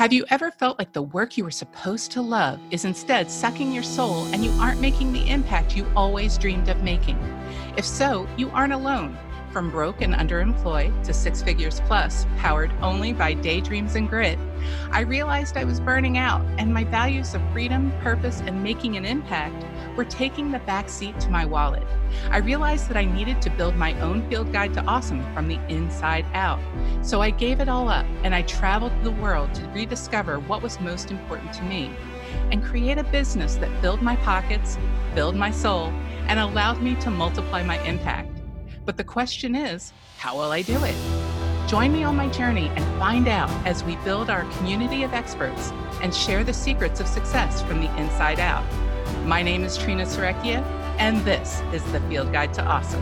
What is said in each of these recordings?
Have you ever felt like the work you were supposed to love is instead sucking your soul and you aren't making the impact you always dreamed of making? If so, you aren't alone. From broke and underemployed to six figures plus, powered only by daydreams and grit, I realized I was burning out and my values of freedom, purpose, and making an impact were taking the back seat to my wallet. I realized that I needed to build my own field guide to awesome from the inside out. So I gave it all up and I traveled the world to rediscover what was most important to me and create a business that filled my pockets, filled my soul, and allowed me to multiply my impact. But the question is, how will I do it? Join me on my journey and find out as we build our community of experts and share the secrets of success from the inside out. My name is Trina Serecchia, and this is the Field Guide to Awesome.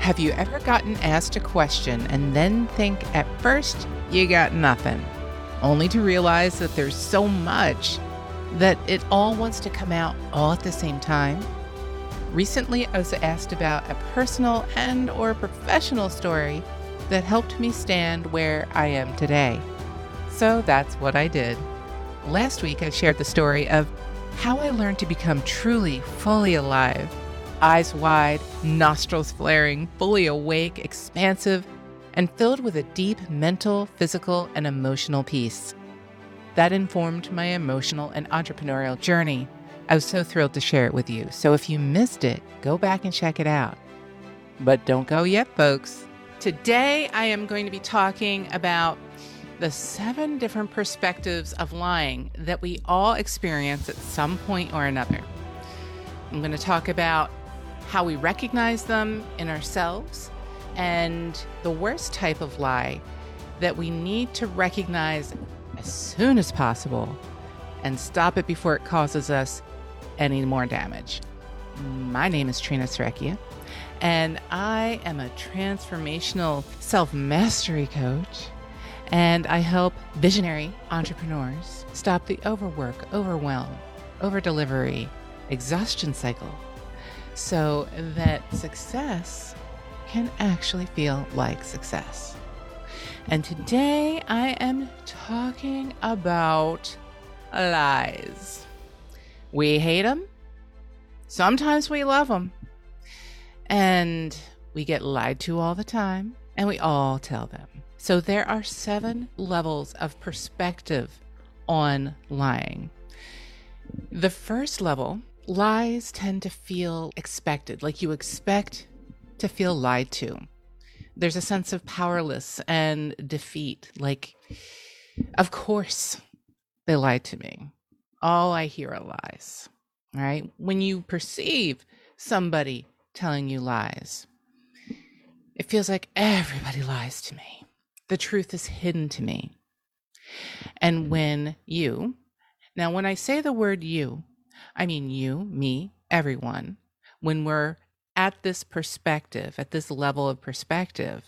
Have you ever gotten asked a question and then think at first you got nothing, only to realize that there's so much that it all wants to come out all at the same time? Recently, I was asked about a personal and or professional story that helped me stand where I am today. So that's what I did. Last week, I shared the story of how I learned to become truly fully alive eyes wide, nostrils flaring, fully awake, expansive, and filled with a deep mental, physical, and emotional peace. That informed my emotional and entrepreneurial journey. I was so thrilled to share it with you. So if you missed it, go back and check it out. But don't go yet, folks. Today, I am going to be talking about the seven different perspectives of lying that we all experience at some point or another. I'm going to talk about how we recognize them in ourselves and the worst type of lie that we need to recognize as soon as possible and stop it before it causes us any more damage. My name is Trina Serecchia, and I am a transformational self mastery coach and I help visionary entrepreneurs stop the overwork, overwhelm, over delivery, exhaustion cycle so that success can actually feel like success. And today I am talking about lies. We hate them, sometimes we love them, and we get lied to all the time, and we all tell them. So there are seven levels of perspective on lying. The first level, lies tend to feel expected, like you expect to feel lied to. There's a sense of powerless and defeat, like, of course they lied to me. All I hear are lies, right? When you perceive somebody telling you lies, it feels like everybody lies to me the truth is hidden to me. And when you, now when I say the word you, I mean you, me, everyone, when we're at this perspective, at this level of perspective,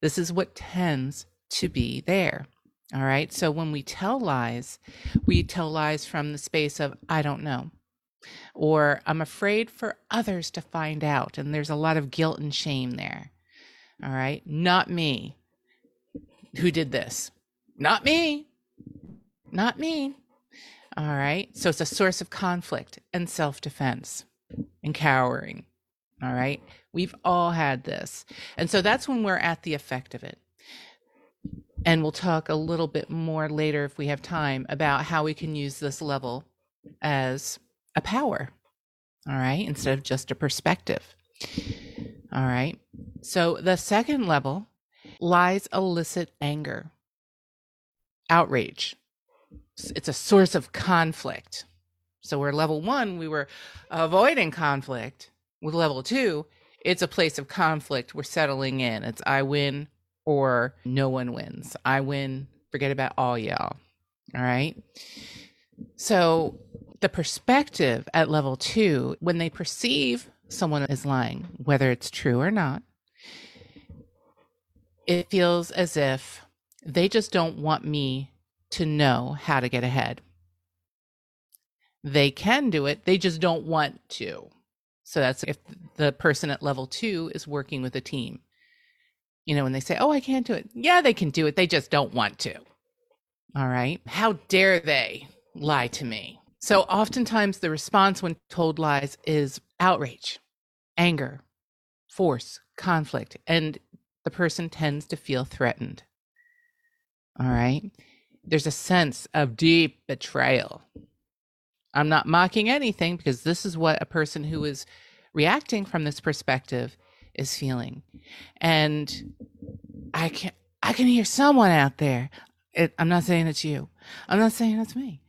this is what tends to be there. All right. So when we tell lies, we tell lies from the space of, I don't know, or I'm afraid for others to find out. And there's a lot of guilt and shame there. All right. Not me who did this? Not me. Not me. All right. So it's a source of conflict and self defense and cowering. All right. We've all had this. And so that's when we're at the effect of it. And we'll talk a little bit more later if we have time about how we can use this level as a power. All right. Instead of just a perspective. All right. So the second level lies elicit anger, outrage. It's a source of conflict. So we're level one, we were avoiding conflict. With level two, it's a place of conflict. We're settling in. It's I win or no one wins. I win, forget about all y'all. All right. So the perspective at level two, when they perceive someone is lying, whether it's true or not, it feels as if they just don't want me to know how to get ahead. They can do it, they just don't want to. So that's if the person at level two is working with a team. You know, when they say, Oh, I can't do it. Yeah, they can do it. They just don't want to. All right. How dare they lie to me? So oftentimes the response when told lies is outrage, anger, force, conflict, and the person tends to feel threatened. All right. There's a sense of deep betrayal. I'm not mocking anything because this is what a person who is reacting from this perspective is feeling. And I can I can hear someone out there. It, I'm not saying it's you. I'm not saying it's me.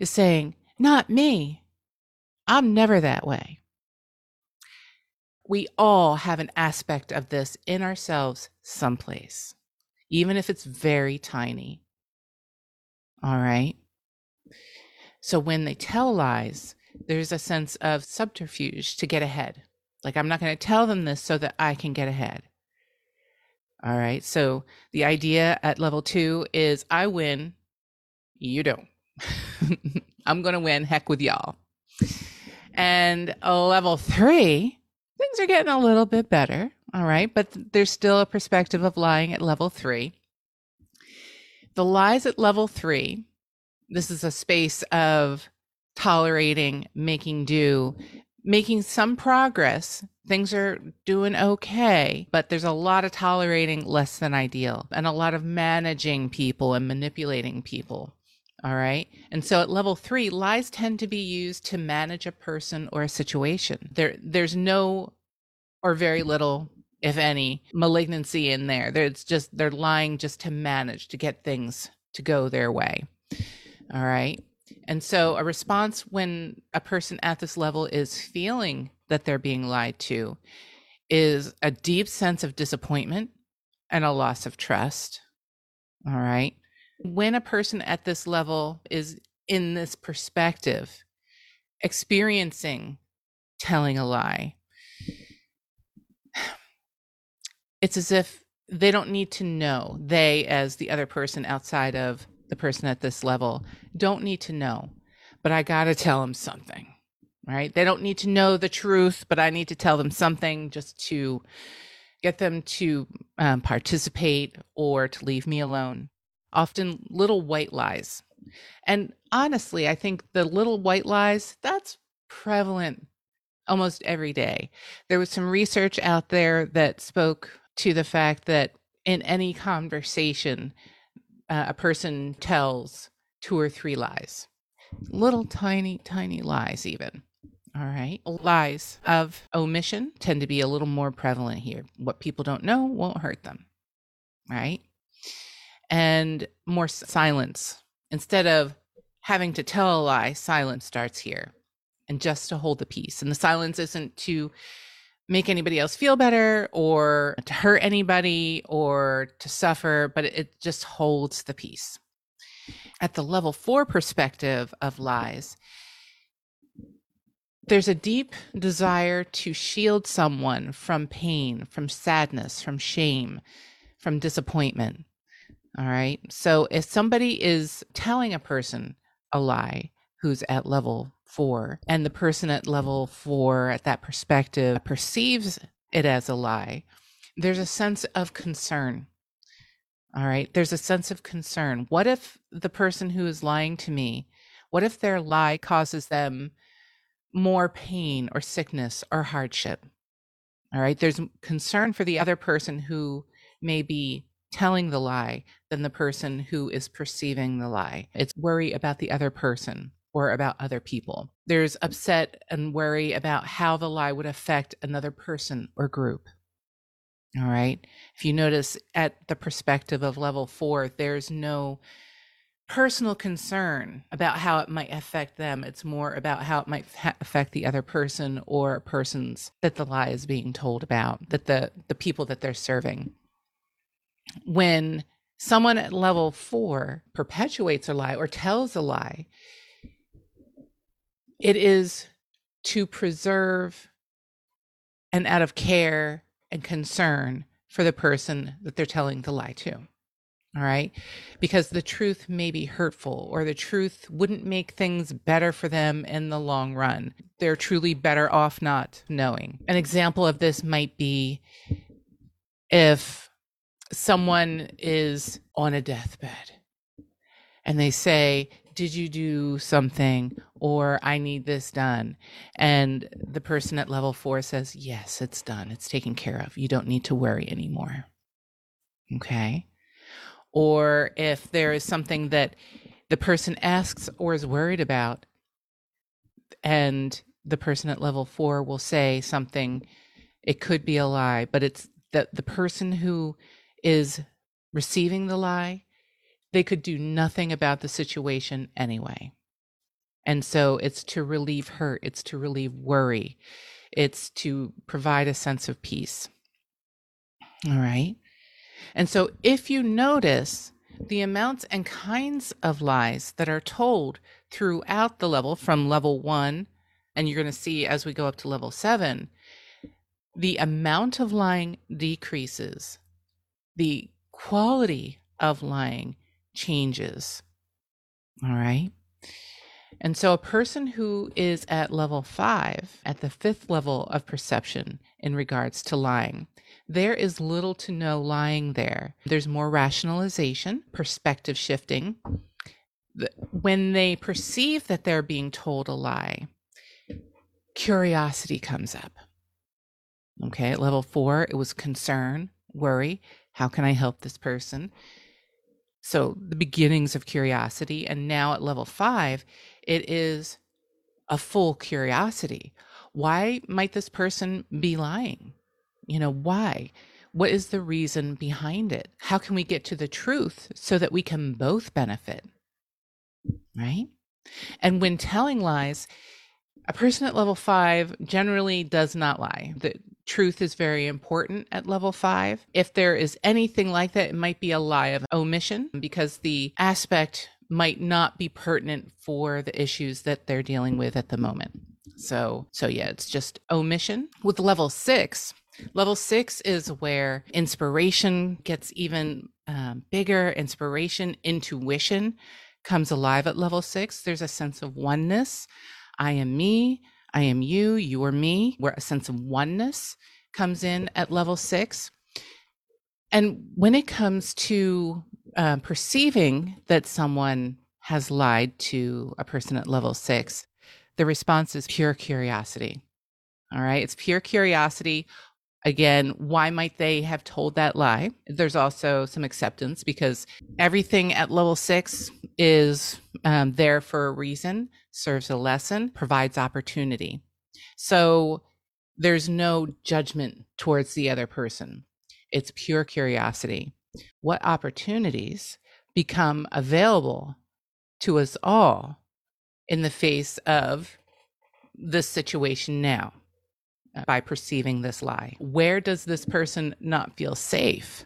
Is saying, not me. I'm never that way. We all have an aspect of this in ourselves someplace, even if it's very tiny. All right. So when they tell lies, there's a sense of subterfuge to get ahead. Like, I'm not going to tell them this so that I can get ahead. All right. So the idea at level two is I win, you don't. I'm going to win. Heck with y'all. And level three, things are getting a little bit better. All right. But there's still a perspective of lying at level three. The lies at level three, this is a space of tolerating, making do, making some progress. Things are doing okay, but there's a lot of tolerating less than ideal and a lot of managing people and manipulating people. All right. And so at level three, lies tend to be used to manage a person or a situation. There, there's no or very little, if any, malignancy in there. There's just, they're lying just to manage, to get things to go their way. All right. And so a response when a person at this level is feeling that they're being lied to is a deep sense of disappointment and a loss of trust. All right. When a person at this level is in this perspective, experiencing telling a lie, it's as if they don't need to know, they, as the other person outside of the person at this level, don't need to know, but I got to tell them something, right? They don't need to know the truth, but I need to tell them something just to get them to um, participate or to leave me alone often little white lies. And honestly, I think the little white lies, that's prevalent almost every day. There was some research out there that spoke to the fact that in any conversation, uh, a person tells two or three lies, little tiny, tiny lies, even. All right. Lies of omission tend to be a little more prevalent here. What people don't know won't hurt them. Right and more silence. Instead of having to tell a lie, silence starts here and just to hold the peace. And the silence isn't to make anybody else feel better or to hurt anybody or to suffer, but it just holds the peace. At the level four perspective of lies, there's a deep desire to shield someone from pain, from sadness, from shame, from disappointment. All right. So if somebody is telling a person a lie who's at level four, and the person at level four at that perspective perceives it as a lie, there's a sense of concern. All right. There's a sense of concern. What if the person who is lying to me, what if their lie causes them more pain or sickness or hardship? All right. There's concern for the other person who may be telling the lie than the person who is perceiving the lie. It's worry about the other person or about other people. There's upset and worry about how the lie would affect another person or group. All right. If you notice at the perspective of level four, there's no personal concern about how it might affect them. It's more about how it might affect the other person or persons that the lie is being told about, that the, the people that they're serving when someone at level four perpetuates a lie or tells a lie, it is to preserve and out of care and concern for the person that they're telling the lie to. All right. Because the truth may be hurtful or the truth wouldn't make things better for them in the long run. They're truly better off not knowing. An example of this might be if someone is on a deathbed and they say, Did you do something? Or I need this done. And the person at level four says, Yes, it's done. It's taken care of. You don't need to worry anymore. Okay. Or if there is something that the person asks or is worried about, and the person at level four will say something, it could be a lie, but it's that the person who is receiving the lie, they could do nothing about the situation anyway. And so it's to relieve hurt, it's to relieve worry, it's to provide a sense of peace. All right. And so if you notice the amounts and kinds of lies that are told throughout the level from level one, and you're going to see as we go up to level seven, the amount of lying decreases, the quality of lying changes. All right. And so, a person who is at level five, at the fifth level of perception in regards to lying, there is little to no lying there. There's more rationalization, perspective shifting. When they perceive that they're being told a lie, curiosity comes up. Okay, at level four, it was concern, worry. How can I help this person? So the beginnings of curiosity. And now at level five, it is a full curiosity. Why might this person be lying? You know, why? What is the reason behind it? How can we get to the truth so that we can both benefit? Right? And when telling lies, a person at level five generally does not lie. Truth is very important at level five. If there is anything like that, it might be a lie of omission because the aspect might not be pertinent for the issues that they're dealing with at the moment. So, so yeah, it's just omission. With level six, level six is where inspiration gets even um, bigger. Inspiration, intuition comes alive at level six. There's a sense of oneness. I am me, I am you, you are me, where a sense of oneness comes in at level six. And when it comes to uh, perceiving that someone has lied to a person at level six, the response is pure curiosity. All right. It's pure curiosity. Again, why might they have told that lie? There's also some acceptance because everything at level six is um, there for a reason, serves a lesson, provides opportunity. So there's no judgment towards the other person. It's pure curiosity. What opportunities become available to us all in the face of this situation now uh, by perceiving this lie? Where does this person not feel safe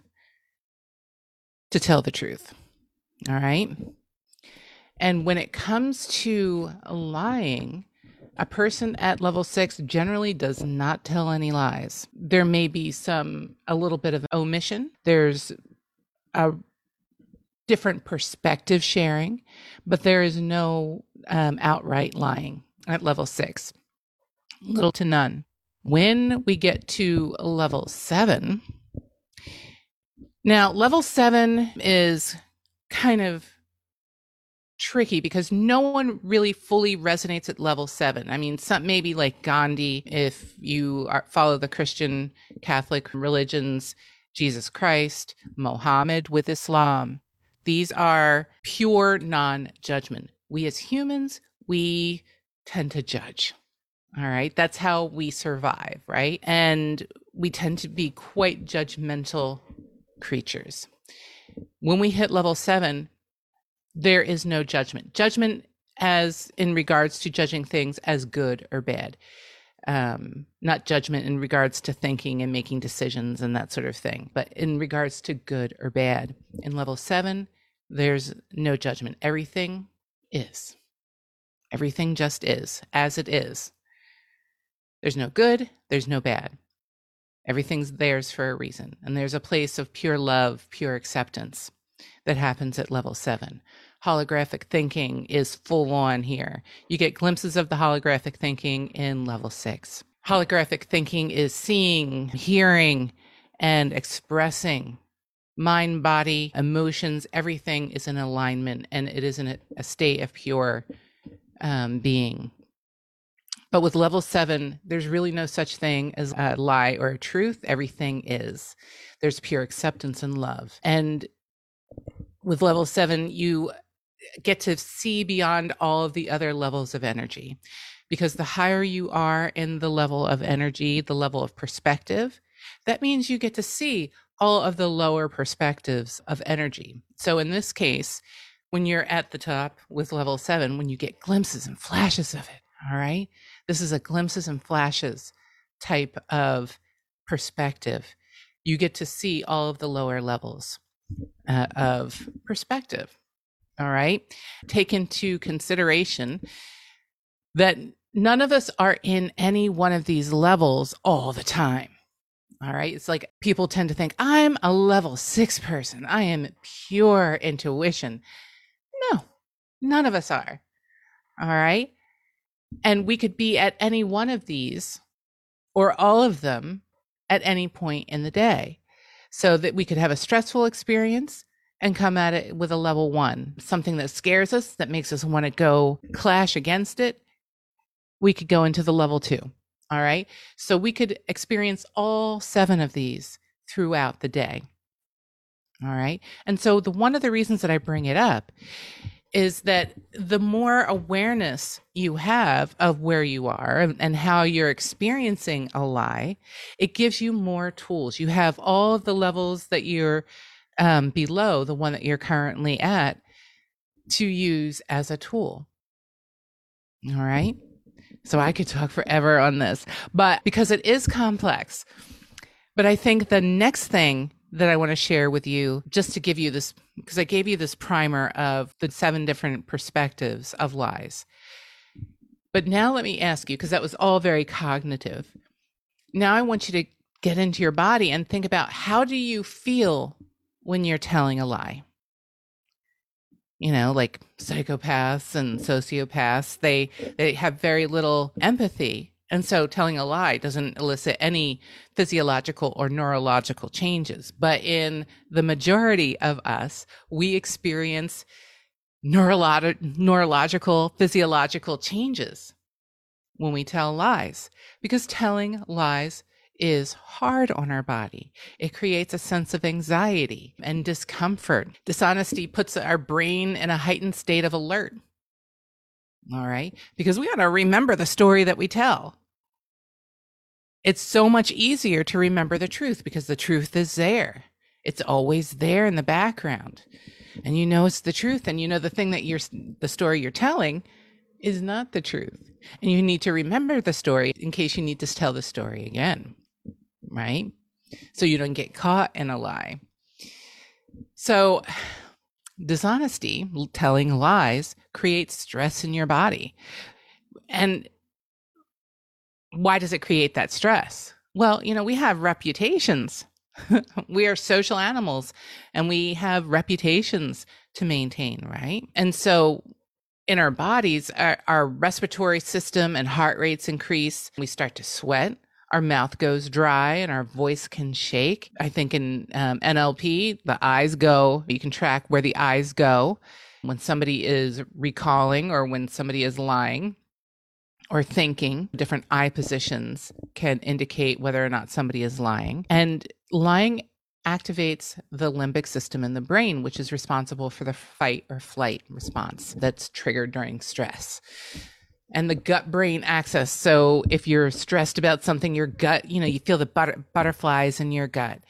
to tell the truth? All right. And when it comes to lying, a person at level six generally does not tell any lies. There may be some, a little bit of omission. There's a different perspective sharing, but there is no um, outright lying at level six. Little to none. When we get to level seven, now level seven is kind of tricky because no one really fully resonates at level seven. I mean, some maybe like Gandhi, if you are, follow the Christian Catholic religions, Jesus Christ, Mohammed with Islam. These are pure non judgment. We as humans, we tend to judge. All right. That's how we survive, right? And we tend to be quite judgmental creatures. When we hit level seven, there is no judgment. Judgment as in regards to judging things as good or bad. Um, not judgment in regards to thinking and making decisions and that sort of thing, but in regards to good or bad. In level seven, there's no judgment. Everything is. Everything just is as it is. There's no good, there's no bad. Everything's theirs for a reason. And there's a place of pure love, pure acceptance that happens at level seven holographic thinking is full on here. You get glimpses of the holographic thinking in level six. Holographic thinking is seeing, hearing, and expressing mind, body, emotions, everything is in alignment and it is in a, state of pure um, being. But with level seven, there's really no such thing as a lie or a truth. Everything is. There's pure acceptance and love. And with level seven, you get to see beyond all of the other levels of energy. Because the higher you are in the level of energy, the level of perspective, that means you get to see all of the lower perspectives of energy. So in this case, when you're at the top with level seven, when you get glimpses and flashes of it, all right, this is a glimpses and flashes type of perspective. You get to see all of the lower levels uh, of perspective. All right. Take into consideration that none of us are in any one of these levels all the time. All right. It's like people tend to think, I'm a level six person. I am pure intuition. No, none of us are. All right. And we could be at any one of these or all of them at any point in the day so that we could have a stressful experience and come at it with a level one, something that scares us, that makes us want to go clash against it. We could go into the level two. All right. So we could experience all seven of these throughout the day. All right. And so the one of the reasons that I bring it up is that the more awareness you have of where you are and how you're experiencing a lie, it gives you more tools. You have all of the levels that you're um, below the one that you're currently at to use as a tool. All right. So I could talk forever on this, but because it is complex. But I think the next thing that I want to share with you, just to give you this, because I gave you this primer of the seven different perspectives of lies. But now let me ask you, because that was all very cognitive. Now I want you to get into your body and think about how do you feel when you're telling a lie? you know like psychopaths and sociopaths they they have very little empathy. And so telling a lie doesn't elicit any physiological or neurological changes. But in the majority of us we experience neurolog- neurological physiological changes when we tell lies. Because telling lies is hard on our body. It creates a sense of anxiety and discomfort. Dishonesty puts our brain in a heightened state of alert. All right. Because we got to remember the story that we tell. It's so much easier to remember the truth because the truth is there. It's always there in the background. And you know it's the truth. And you know the thing that you're, the story you're telling is not the truth. And you need to remember the story in case you need to tell the story again right? So you don't get caught in a lie. So, dishonesty, telling lies, creates stress in your body. And why does it create that stress? Well, you know, we have reputations. we are social animals and we have reputations to maintain, right? And so in our bodies, our, our respiratory system and heart rates increase. We start to sweat our mouth goes dry and our voice can shake. I think in um, NLP, the eyes go, you can track where the eyes go when somebody is recalling or when somebody is lying or thinking. Different eye positions can indicate whether or not somebody is lying. And lying activates the limbic system in the brain, which is responsible for the fight or flight response that's triggered during stress and the gut brain axis. So if you're stressed about something, your gut, you know, you feel the butter- butterflies in your gut.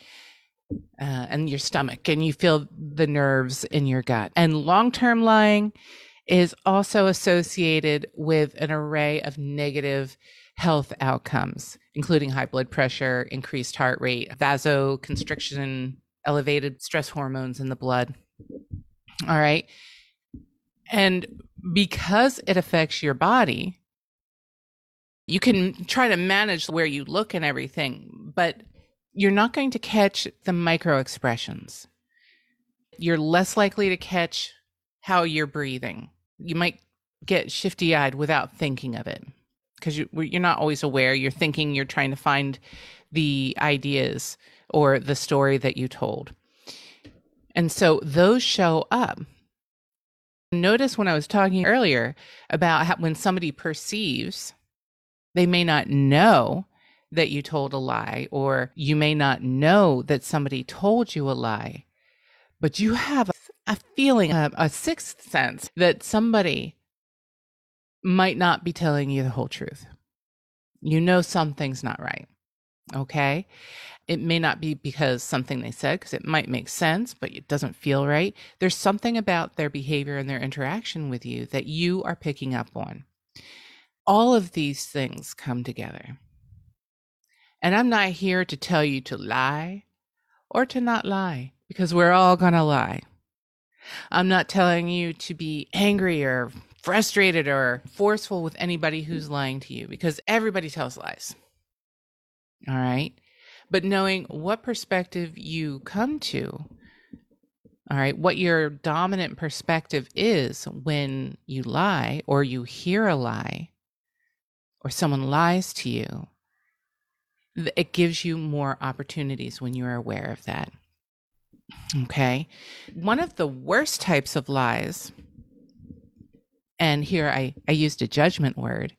Uh, and your stomach, and you feel the nerves in your gut. And long term lying is also associated with an array of negative health outcomes, including high blood pressure, increased heart rate, vasoconstriction, elevated stress hormones in the blood. All right. And because it affects your body, you can try to manage where you look and everything, but you're not going to catch the micro expressions. You're less likely to catch how you're breathing. You might get shifty eyed without thinking of it because you, you're not always aware. You're thinking, you're trying to find the ideas or the story that you told. And so those show up. Notice when I was talking earlier about how when somebody perceives, they may not know that you told a lie, or you may not know that somebody told you a lie, but you have a, a feeling, a, a sixth sense that somebody might not be telling you the whole truth. You know something's not right. Okay. It may not be because something they said, because it might make sense, but it doesn't feel right. There's something about their behavior and their interaction with you that you are picking up on. All of these things come together. And I'm not here to tell you to lie or to not lie, because we're all going to lie. I'm not telling you to be angry or frustrated or forceful with anybody who's lying to you, because everybody tells lies. All right. But knowing what perspective you come to, all right, what your dominant perspective is when you lie or you hear a lie or someone lies to you, it gives you more opportunities when you're aware of that. Okay. One of the worst types of lies, and here I, I used a judgment word,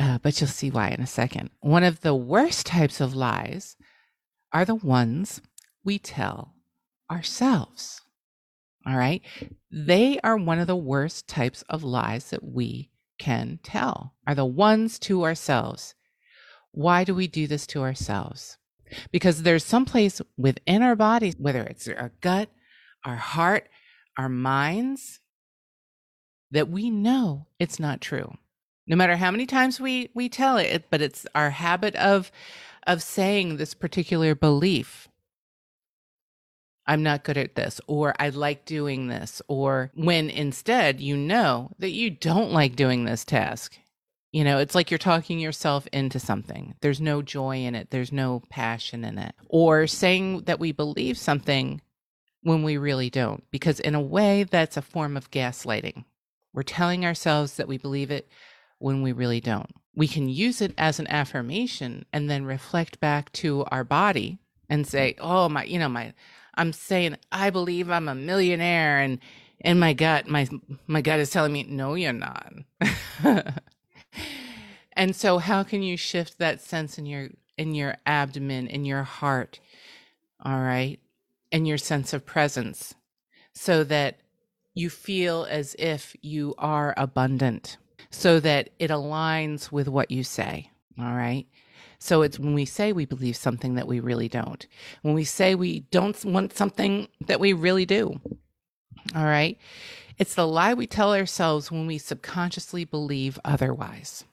uh, but you'll see why in a second. One of the worst types of lies are the ones we tell ourselves. All right. They are one of the worst types of lies that we can tell, are the ones to ourselves. Why do we do this to ourselves? Because there's some place within our bodies, whether it's our gut, our heart, our minds, that we know it's not true no matter how many times we we tell it but it's our habit of of saying this particular belief. I'm not good at this or i like doing this or when instead you know that you don't like doing this task. You know it's like you're talking yourself into something. There's no joy in it. There's no passion in it. Or saying that we believe something when we really don't because in a way that's a form of gaslighting. We're telling ourselves that we believe it when we really don't. We can use it as an affirmation and then reflect back to our body and say, "Oh my, you know, my I'm saying I believe I'm a millionaire and in my gut my my gut is telling me, "No, you're not." and so how can you shift that sense in your in your abdomen, in your heart, all right? And your sense of presence so that you feel as if you are abundant so that it aligns with what you say. All right. So it's when we say we believe something that we really don't. When we say we don't want something that we really do. All right. It's the lie we tell ourselves when we subconsciously believe otherwise.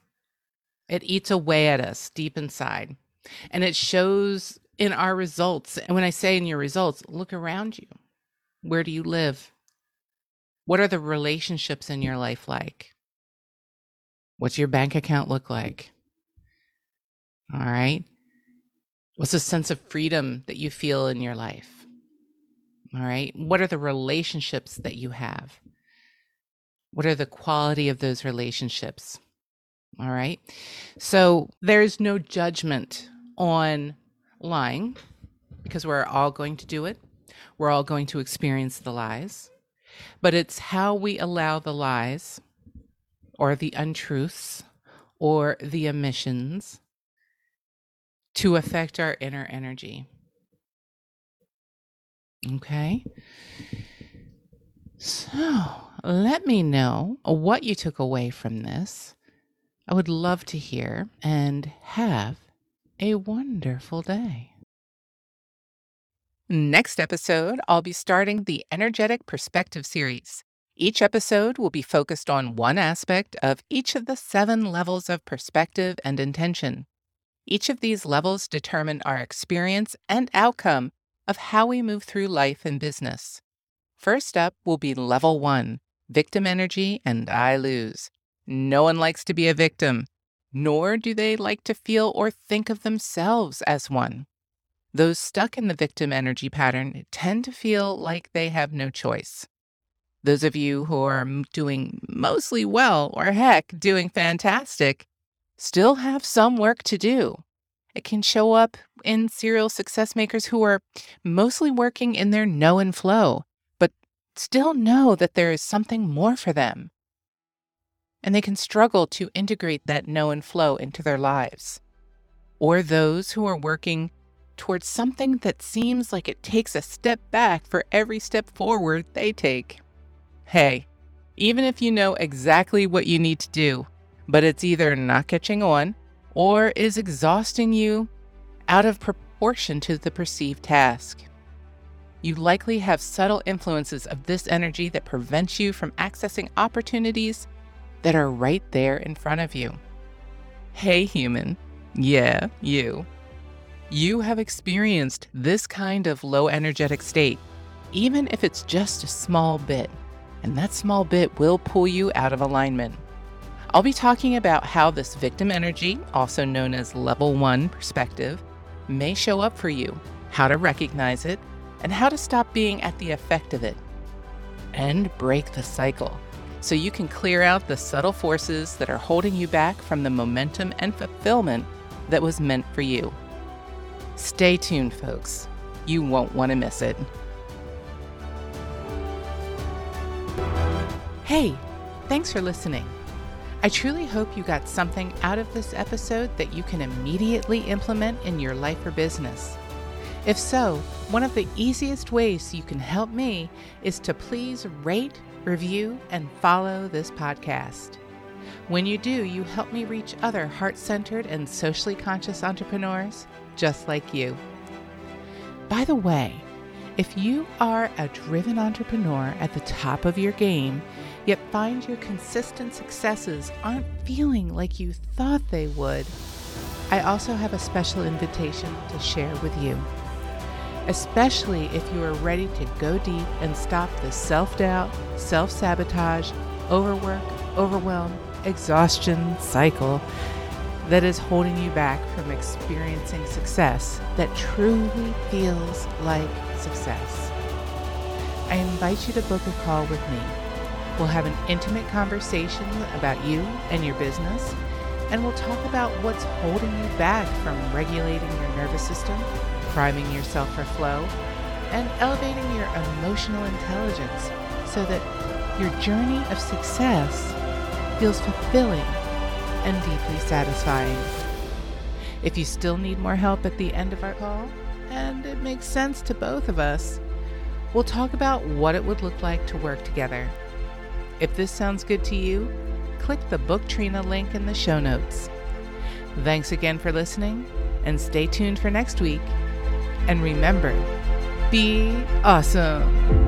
It eats away at us deep inside and it shows in our results. And when I say in your results, look around you. Where do you live? What are the relationships in your life like? What's your bank account look like? All right. What's the sense of freedom that you feel in your life? All right. What are the relationships that you have? What are the quality of those relationships? All right. So there's no judgment on lying because we're all going to do it. We're all going to experience the lies. But it's how we allow the lies or the untruths or the omissions to affect our inner energy. Okay. So let me know what you took away from this. I would love to hear and have a wonderful day. Next episode, I'll be starting the Energetic Perspective series. Each episode will be focused on one aspect of each of the seven levels of perspective and intention. Each of these levels determine our experience and outcome of how we move through life and business. First up will be level one victim energy and I lose. No one likes to be a victim, nor do they like to feel or think of themselves as one. Those stuck in the victim energy pattern tend to feel like they have no choice. Those of you who are doing mostly well, or heck, doing fantastic, still have some work to do. It can show up in serial success makers who are mostly working in their know and flow, but still know that there is something more for them. And they can struggle to integrate that know and flow into their lives. Or those who are working towards something that seems like it takes a step back for every step forward they take. Hey, even if you know exactly what you need to do, but it's either not catching on or is exhausting you out of proportion to the perceived task. You likely have subtle influences of this energy that prevents you from accessing opportunities that are right there in front of you. Hey, human. Yeah, you. You have experienced this kind of low energetic state, even if it's just a small bit, and that small bit will pull you out of alignment. I'll be talking about how this victim energy, also known as level one perspective, may show up for you, how to recognize it, and how to stop being at the effect of it, and break the cycle so you can clear out the subtle forces that are holding you back from the momentum and fulfillment that was meant for you. Stay tuned, folks. You won't want to miss it. Hey, thanks for listening. I truly hope you got something out of this episode that you can immediately implement in your life or business. If so, one of the easiest ways you can help me is to please rate, review, and follow this podcast. When you do, you help me reach other heart centered and socially conscious entrepreneurs just like you. By the way, if you are a driven entrepreneur at the top of your game, yet find your consistent successes aren't feeling like you thought they would, I also have a special invitation to share with you. Especially if you are ready to go deep and stop the self doubt, self sabotage, overwork, overwhelm, exhaustion cycle that is holding you back from experiencing success that truly feels like success. I invite you to book a call with me. We'll have an intimate conversation about you and your business, and we'll talk about what's holding you back from regulating your nervous system, priming yourself for flow, and elevating your emotional intelligence so that your journey of success feels fulfilling and deeply satisfying. If you still need more help at the end of our call, and it makes sense to both of us, we'll talk about what it would look like to work together. If this sounds good to you, click the Book Trina link in the show notes. Thanks again for listening, and stay tuned for next week. And remember, be awesome.